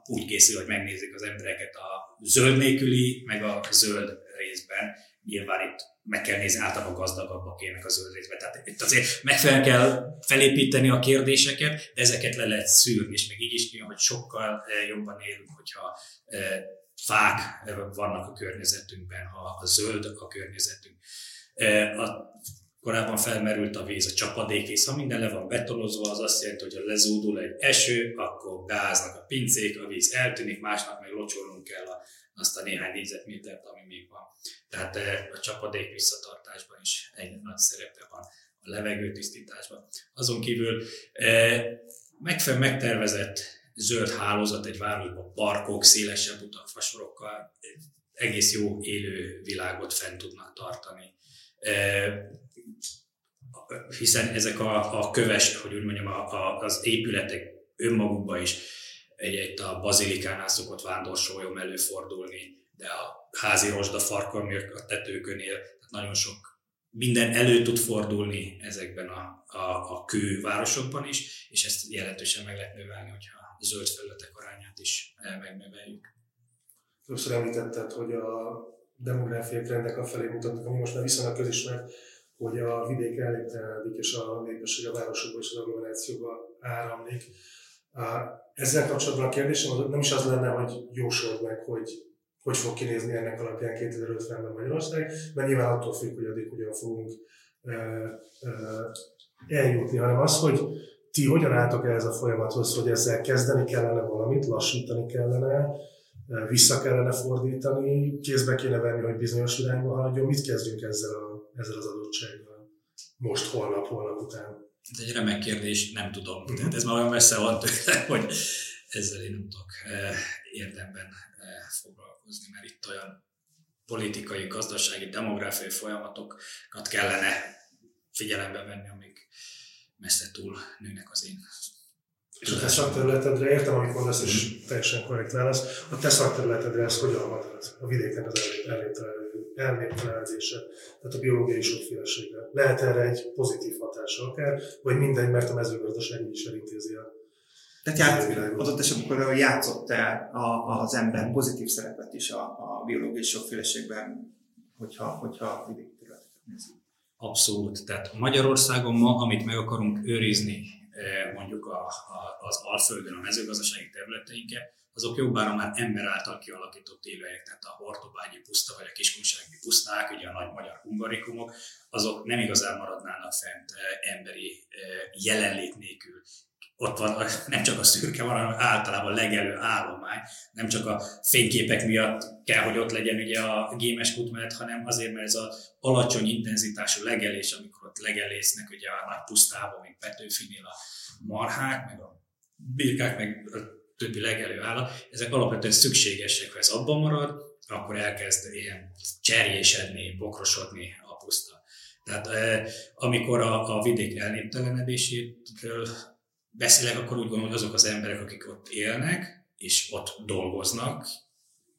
úgy készül, hogy megnézik az embereket a zöld nélküli, meg a zöld részben. Nyilván itt meg kell nézni, általában gazdagabbak élnek a zöld részben. Tehát itt azért megfelelően kell felépíteni a kérdéseket, de ezeket le lehet szűrni, és még így is kijön, hogy sokkal jobban élünk, hogyha fák vannak a környezetünkben, ha a zöld a környezetünk. E, a, korábban felmerült a víz, a csapadékvíz, ha minden le van betonozva, az azt jelenti, hogy ha lezúdul egy eső, akkor gáznak a pincék, a víz eltűnik, másnap meg locsolnunk kell a, azt a néhány négyzetmétert, ami még van. Tehát e, a csapadék visszatartásban is egy nagy szerepe van, a levegőtisztításban. Azon kívül e, megfelelően megtervezett zöld hálózat egy városban, parkok, szélesebb utak, fasorokkal egész jó élő világot fent tudnak tartani. E, hiszen ezek a, a köves, hogy úgy mondjam, a, a, az épületek önmagukban is egy, egy a bazilikánál szokott vándorsoljon előfordulni, de a házi rozsda farkon, a tetőkönél nagyon sok minden elő tud fordulni ezekben a, a, a kővárosokban is, és ezt jelentősen meg lehet növelni, hogyha zöld felületek arányát is megnöveljük. Többször említetted, hogy a demográfiai trendek afelé mutatnak, ami most már viszonylag közismert, hogy a vidék elnéptelenedik, és a népesség a városokba és az agglomerációba áramlik. Ezzel kapcsolatban a kérdésem nem is az lenne, hogy jósold meg, hogy hogy fog kinézni ennek alapján 2050-ben Magyarország, mert nyilván attól függ, hogy addig hogyan fogunk eljutni, hanem az, hogy ti hogyan álltok ehhez a folyamathoz, hogy ezzel kezdeni kellene valamit, lassítani kellene, vissza kellene fordítani, kézbe kéne venni, hogy bizonyos irányba haladjon. Mit kezdjünk ezzel, a, ezzel az adottsággal? Most, holnap, holnap után. Ez egy remek kérdés, nem tudom. Uh-huh. Tehát ez már olyan messze van tőle, <laughs> hogy ezzel én nem tudok érdemben foglalkozni, mert itt olyan politikai, gazdasági, demográfiai folyamatokat kellene figyelembe venni, amik messze túl nőnek az én és a te szakterületedre, értem, amit mondasz, és mhm. teljesen korrekt válasz, a te szakterületedre ez hogyan hat a vidéken az elnéptelenedése, tehát a biológiai sokféleségre. Lehet erre egy pozitív hatása akár, vagy mindegy, mert a mezőgazdaság is elintézi a tehát ját, adott esetben játszott el az ember pozitív szerepet is a, a biológiai sokféleségben, hogyha, hogyha vidéki területeket nézzük. Abszolút. Tehát Magyarországon ma, amit meg akarunk őrizni, eh, mondjuk a, a, az Alföldön, a mezőgazdasági területeinket, azok jobbára már ember által kialakított élőhelyek, tehát a Hortobágyi puszta vagy a Kiskunsági puszták, ugye a nagy magyar hungarikumok, azok nem igazán maradnának fent eh, emberi eh, jelenlét nélkül ott van <laughs> nem csak a szürke van, hanem általában legelő állomány. Nem csak a fényképek miatt kell, hogy ott legyen ugye a gémes kutmenet, hanem azért, mert ez az alacsony intenzitású legelés, amikor ott legelésznek ugye a nagy pusztában, mint Petőfinél a marhák, meg a birkák, meg a többi legelő állat, ezek alapvetően szükségesek, ha ez abban marad, akkor elkezd ilyen cserjésedni, bokrosodni a puszta. Tehát eh, amikor a, a vidék elnéptelenedéséről beszélek, akkor úgy gondolom, hogy azok az emberek, akik ott élnek, és ott dolgoznak,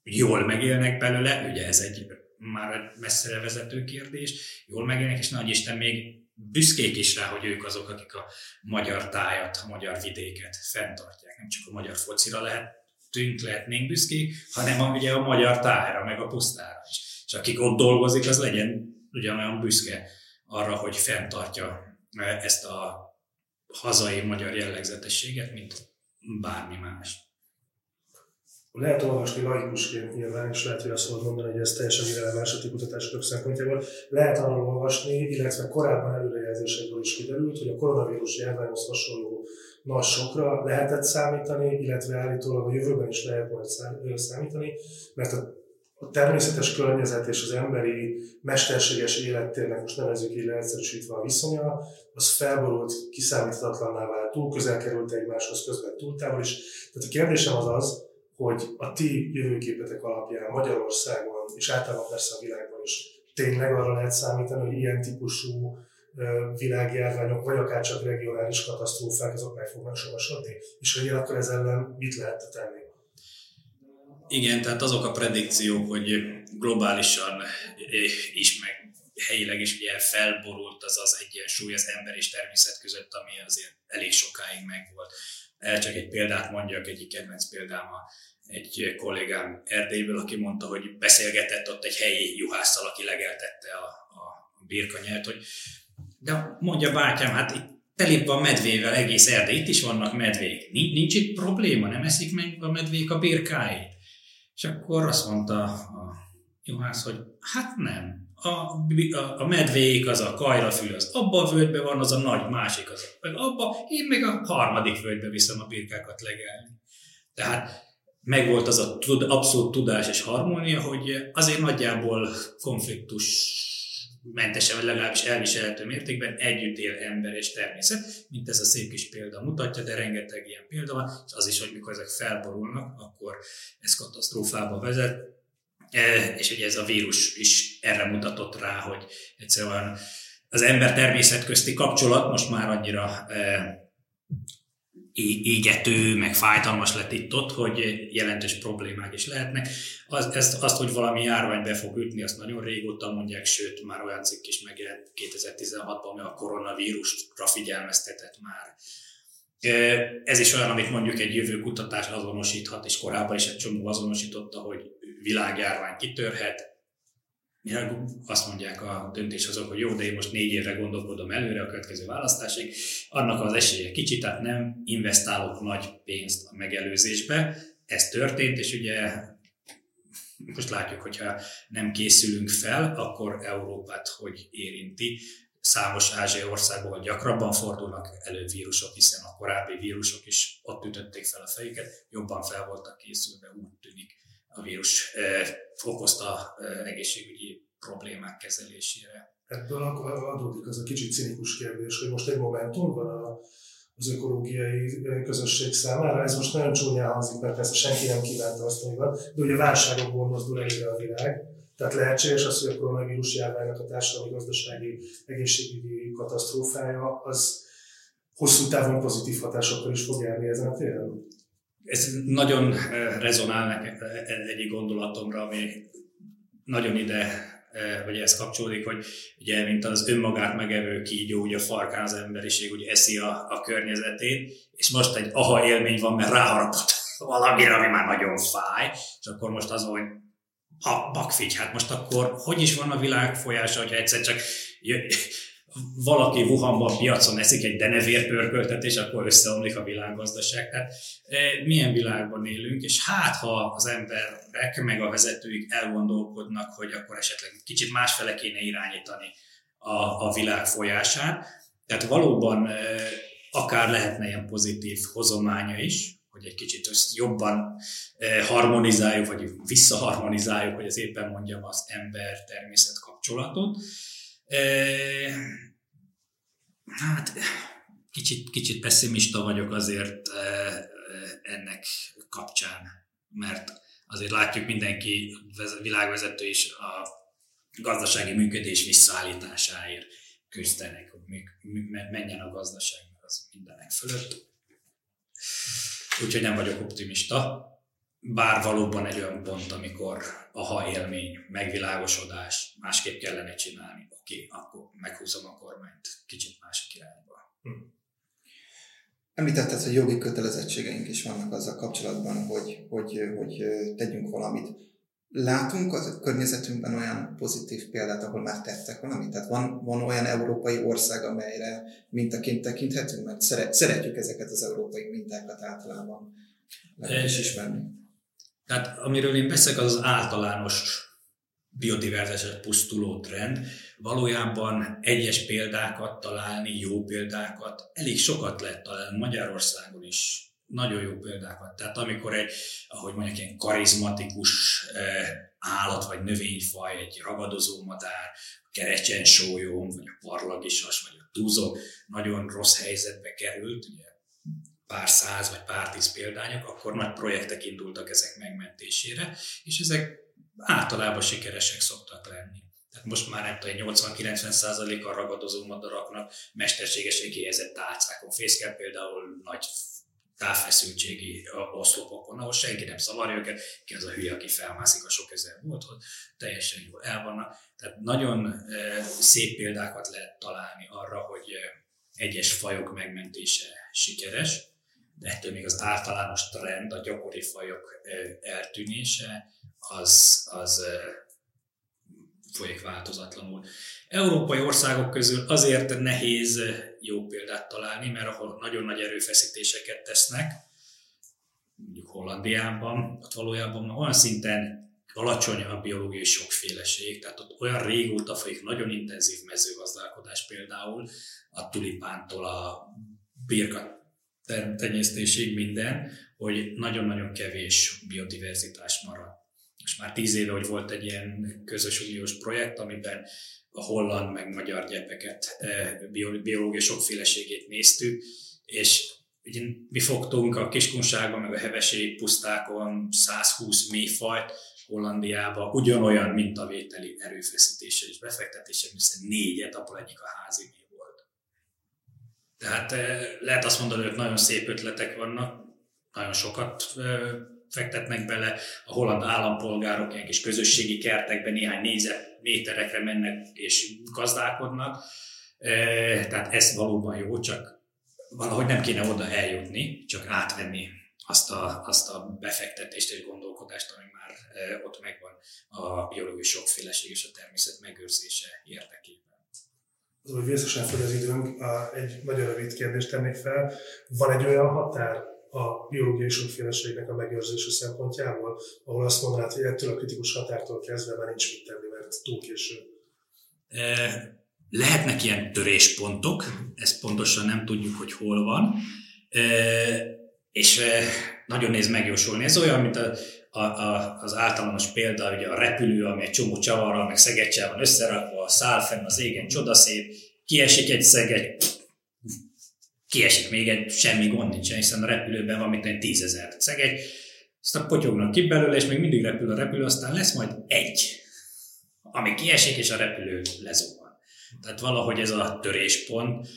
jól megélnek belőle, ugye ez egy már messzire vezető kérdés, jól megélnek, és nagy Isten még büszkék is rá, hogy ők azok, akik a magyar tájat, a magyar vidéket fenntartják. Nem csak a magyar focira lehetünk, lehetnénk büszkék, hanem a, ugye a magyar tájra, meg a pusztára is. És akik ott dolgozik, az legyen ugyanolyan büszke arra, hogy fenntartja ezt a hazai magyar jellegzetességet, mint bármi más. Lehet olvasni laikusként nyilván, és lehet, hogy azt fogod mondani, hogy ez teljesen irreleváns a kutatások szempontjából. Lehet arról olvasni, illetve korábban előrejelzésekből is kiderült, hogy a koronavírus járványhoz hasonló nagy sokra lehetett számítani, illetve állítólag a jövőben is lehet majd számítani, mert a a természetes környezet és az emberi mesterséges élettérnek, most nevezzük így leegyszerűsítve a viszonya, az felborult, kiszámíthatatlanná vált, túl közel került egymáshoz, közben túl távol is. Tehát a kérdésem az az, hogy a ti jövőképetek alapján Magyarországon, és általában persze a világban is tényleg arra lehet számítani, hogy ilyen típusú világjárványok, vagy akár csak regionális katasztrófák, azok meg fognak sorosodni, és hogy akkor ez ellen mit lehet tenni? Igen, tehát azok a predikciók, hogy globálisan is, meg helyileg is ugye felborult az az egyensúly az ember és természet között, ami azért elég sokáig megvolt. El csak egy példát mondjak, egyik kedvenc példám a egy kollégám Erdélyből, aki mondta, hogy beszélgetett ott egy helyi juhásszal, aki legeltette a, a birkanyert, hogy de mondja bátyám, hát itt telép van medvével egész Erdély, itt is vannak medvék. Nincs itt probléma, nem eszik meg a medvék a birkáit. És akkor azt mondta a juhász, hogy hát nem. A, a, a medvék, az a kajrafül, az abba a völgybe van, az a nagy másik, az meg abba, én meg a harmadik völgybe viszem a birkákat legelni. Tehát megvolt az a tud, abszolút tudás és harmónia, hogy azért nagyjából konfliktus mentesen, vagy legalábbis elviselhető mértékben együtt él ember és természet, mint ez a szép kis példa mutatja, de rengeteg ilyen példa van, és az is, hogy mikor ezek felborulnak, akkor ez katasztrófába vezet, e, és ugye ez a vírus is erre mutatott rá, hogy egyszerűen az ember-természet közti kapcsolat most már annyira e, égető, meg fájdalmas lett itt ott, hogy jelentős problémák is lehetnek. Az, ezt, azt, hogy valami járvány be fog ütni, azt nagyon régóta mondják, sőt, már olyan cikk is megjelent 2016-ban, ami a koronavírusra figyelmeztetett már. Ez is olyan, amit mondjuk egy jövő kutatás azonosíthat, és korábban is egy csomó azonosította, hogy világjárvány kitörhet, azt mondják a döntéshozók, hogy jó, de én most négy évre gondolkodom előre a következő választásig, annak az esélye kicsit, tehát nem investálok nagy pénzt a megelőzésbe. Ez történt, és ugye most látjuk, hogyha nem készülünk fel, akkor Európát hogy érinti. Számos ázsiai országból gyakrabban fordulnak elő vírusok, hiszen a korábbi vírusok is ott ütötték fel a fejüket, jobban fel voltak készülve, úgy tűnik a vírus okozta eh, egészségügyi problémák kezelésére. Ebből akkor adódik az a kicsit cinikus kérdés, hogy most egy momentum van a, az ökológiai közösség számára. Ez most nagyon csúnyán hangzik, mert persze senki nem kívánta azt, hogy van, de ugye válságokból mozdul előre a világ. Tehát lehetséges az, hogy a koronavírus járványnak a társadalmi, gazdasági, egészségügyi katasztrófája az hosszú távon pozitív hatásokkal is fog járni ezen a téren? Ez nagyon eh, rezonál nekem eh, egyik gondolatomra, ami nagyon ide vagy ez kapcsolódik, hogy ugye, mint az önmagát megevő kígyó, ugye a farkán az emberiség ugye eszi a, a környezetét, és most egy aha élmény van, mert ráharapott <laughs> valamire, ami már nagyon fáj, és akkor most az, hogy ha, bakfigy, hát most akkor hogy is van a világ folyása, hogyha egyszer csak valaki Wuhanban piacon eszik egy denevérpörköltet, és akkor összeomlik a világgazdaság. Tehát e, milyen világban élünk, és hát ha az emberek, meg a vezetőik elgondolkodnak, hogy akkor esetleg kicsit másfele kéne irányítani a, a világ folyását. Tehát valóban e, akár lehetne ilyen pozitív hozománya is, hogy egy kicsit össz, jobban e, harmonizáljuk, vagy visszaharmonizáljuk, hogy az éppen mondjam, az ember-természet kapcsolatot. Hát kicsit, kicsit pessimista vagyok azért ennek kapcsán, mert azért látjuk mindenki, világvezető is a gazdasági működés visszaállításáért küzdenek, hogy menjen a gazdaság, az mindenek fölött. Úgyhogy nem vagyok optimista, bár valóban egy olyan pont, amikor a ha élmény, megvilágosodás, másképp kellene csinálni, oké, okay, akkor meghúzom a kormányt kicsit másik irányba. Hm. Említetted, hogy jogi kötelezettségeink is vannak azzal kapcsolatban, hogy, hogy, hogy tegyünk valamit. Látunk a környezetünkben olyan pozitív példát, ahol már tettek valamit? Tehát van, van olyan európai ország, amelyre mintaként tekinthetünk, mert szeret, szeretjük ezeket az európai mintákat általában is ismerni. Tehát amiről én beszélek, az az általános biodiverzitás pusztuló trend. Valójában egyes példákat találni, jó példákat, elég sokat lehet találni Magyarországon is. Nagyon jó példákat. Tehát amikor egy, ahogy mondjuk, ilyen karizmatikus eh, állat vagy növényfaj, egy ragadozó madár, kerecsen sólyom, vagy a parlagisas, vagy a túzok nagyon rossz helyzetbe került, ugye pár száz vagy pár tíz példányok, akkor nagy projektek indultak ezek megmentésére, és ezek általában sikeresek szoktak lenni. Tehát most már nem tudom, 80-90 a ragadozó madaraknak mesterségesen kihelyezett tálcákon fészkel, például nagy távfeszültségi oszlopokon, ahol senki nem szavarja őket, ki az a hülye, aki felmászik a sok ezer volthoz, teljesen jól el vannak. Tehát nagyon szép példákat lehet találni arra, hogy egyes fajok megmentése sikeres, de ettől még az általános trend, a gyakori fajok eltűnése, az, az folyik változatlanul. Európai országok közül azért nehéz jó példát találni, mert ahol nagyon nagy erőfeszítéseket tesznek, mondjuk Hollandiában, ott valójában olyan szinten alacsony a biológiai sokféleség, tehát ott olyan régóta folyik nagyon intenzív mezőgazdálkodás például, a tulipántól a birka tenyésztésig minden, hogy nagyon-nagyon kevés biodiverzitás marad. És már tíz éve, hogy volt egy ilyen közös uniós projekt, amiben a holland meg magyar gyepeket, eh, biológiai sokféleségét néztük, és ugye mi fogtunk a kiskunságban, meg a hevesi pusztákon 120 mélyfajt, Hollandiába ugyanolyan mintavételi erőfeszítése és befektetése, hiszen négyet, abból egyik a házi tehát eh, lehet azt mondani, hogy nagyon szép ötletek vannak, nagyon sokat eh, fektetnek bele, a holland állampolgárok ilyen kis közösségi kertekben néhány négyzetméterekre mennek és gazdálkodnak, eh, tehát ez valóban jó, csak valahogy nem kéne oda eljutni, csak átvenni azt a, azt a befektetést és gondolkodást, ami már ott megvan a biológiai sokféleség és a természet megőrzése érdekében. Az, hogy vészesen fogy az időnk, egy nagyon rövid kérdést tennék fel. Van egy olyan határ a biológiai sokféleségnek a megőrzése szempontjából, ahol azt mondanád, hogy ettől a kritikus határtól kezdve már nincs mit tenni, mert túl késő. Lehetnek ilyen töréspontok, ezt pontosan nem tudjuk, hogy hol van, és nagyon néz megjósolni. Ez olyan, mint a, a, a, az általános példa, ugye a repülő, ami egy csomó csavarral, meg szegetcsel van összerakva, a szál fenn az égen, csodaszép, kiesik egy szegegy, kiesik még egy, semmi gond nincsen, hiszen a repülőben van mint egy tízezer szegegy, aztán potyognak ki belőle, és még mindig repül a repülő, aztán lesz majd egy, ami kiesik, és a repülő lezúval. Tehát valahogy ez a töréspont,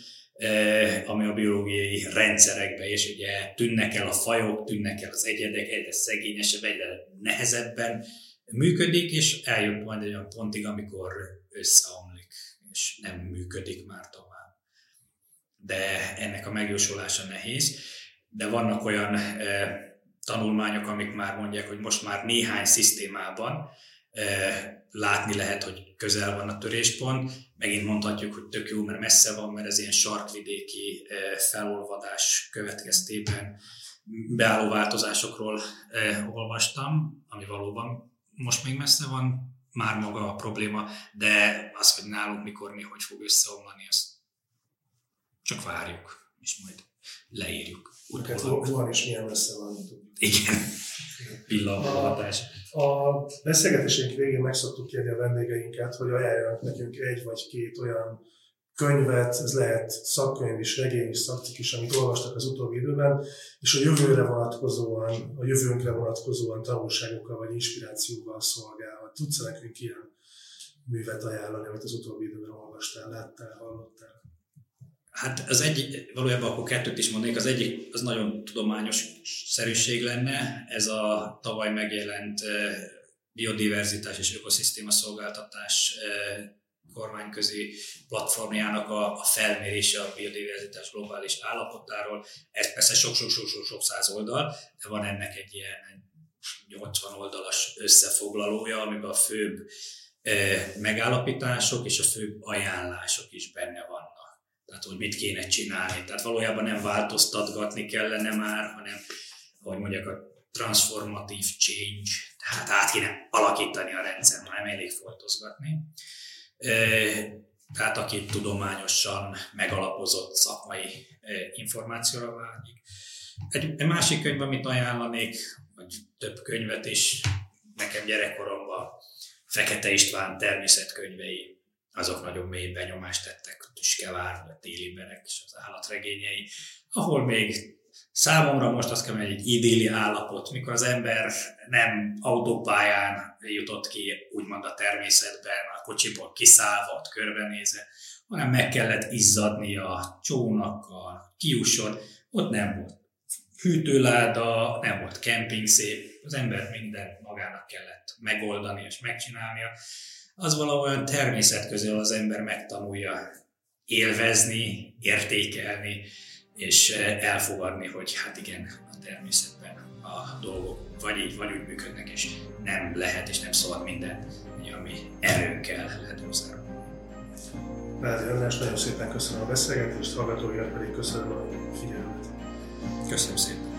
ami a biológiai rendszerekben, és ugye tűnnek el a fajok, tűnnek el az egyedek, egyre szegényesebb, egyre nehezebben működik, és eljut majd egy olyan pontig, amikor összeomlik, és nem működik már tovább de ennek a megjósolása nehéz. De vannak olyan e, tanulmányok, amik már mondják, hogy most már néhány szisztémában látni lehet, hogy közel van a töréspont. Megint mondhatjuk, hogy tök jó, mert messze van, mert ez ilyen sarkvidéki felolvadás következtében beálló változásokról olvastam, ami valóban most még messze van, már maga a probléma, de az, hogy nálunk mikor, mi, hogy fog összeomlani, azt csak várjuk, és majd leírjuk. Hát van is milyen messze van. Igen, pillanathatás. A, beszélgetésünk végén meg szoktuk kérni a vendégeinket, hogy ajánljanak nekünk egy vagy két olyan könyvet, ez lehet szakkönyv is, regény is, szakcik is, amit olvastak az utóbbi időben, és a jövőre vonatkozóan, a jövőnkre vonatkozóan tanulságokkal vagy inspirációval szolgálhat. Tudsz nekünk ilyen művet ajánlani, amit az utóbbi időben olvastál, láttál, hallottál? Hát az egyik, valójában akkor kettőt is mondnék, az egyik az nagyon tudományos szerűség lenne, ez a tavaly megjelent biodiverzitás és ökoszisztéma szolgáltatás kormányközi platformjának a, a felmérése a biodiverzitás globális állapotáról. Ez persze sok-sok-sok-sok száz oldal, de van ennek egy ilyen 80 oldalas összefoglalója, amiben a főbb megállapítások és a főbb ajánlások is benne vannak tehát hogy mit kéne csinálni. Tehát valójában nem változtatgatni kellene már, hanem, ahogy mondjak, a transformatív change, tehát át kéne alakítani a rendszer, nem elég foltozgatni. Tehát aki tudományosan megalapozott szakmai információra vágyik. Egy másik könyv, amit ajánlanék, vagy több könyvet is, nekem gyerekkoromban Fekete István természetkönyvei, azok nagyon mély benyomást tettek Tüskevár, a téli berek és az állatregényei, ahol még számomra most azt kell mondani, egy idilli állapot, mikor az ember nem autópályán jutott ki, úgymond a természetben, a kocsiból kiszállva, ott körbenézve, hanem meg kellett izzadni a csónakkal, kiusod, ott nem volt hűtőláda, nem volt szép, az ember mindent magának kellett megoldani és megcsinálnia. Az valahol természet közül az ember megtanulja élvezni, értékelni, és eh, elfogadni, hogy hát igen, a természetben a dolgok vagy így, vagy úgy működnek, és nem lehet és nem szabad minden, ami erőnkkel lehet hozzá. Rádi András, nagyon szépen köszönöm a beszélgetést, hallgatóinak pedig köszönöm a figyelmet. Köszönöm szépen.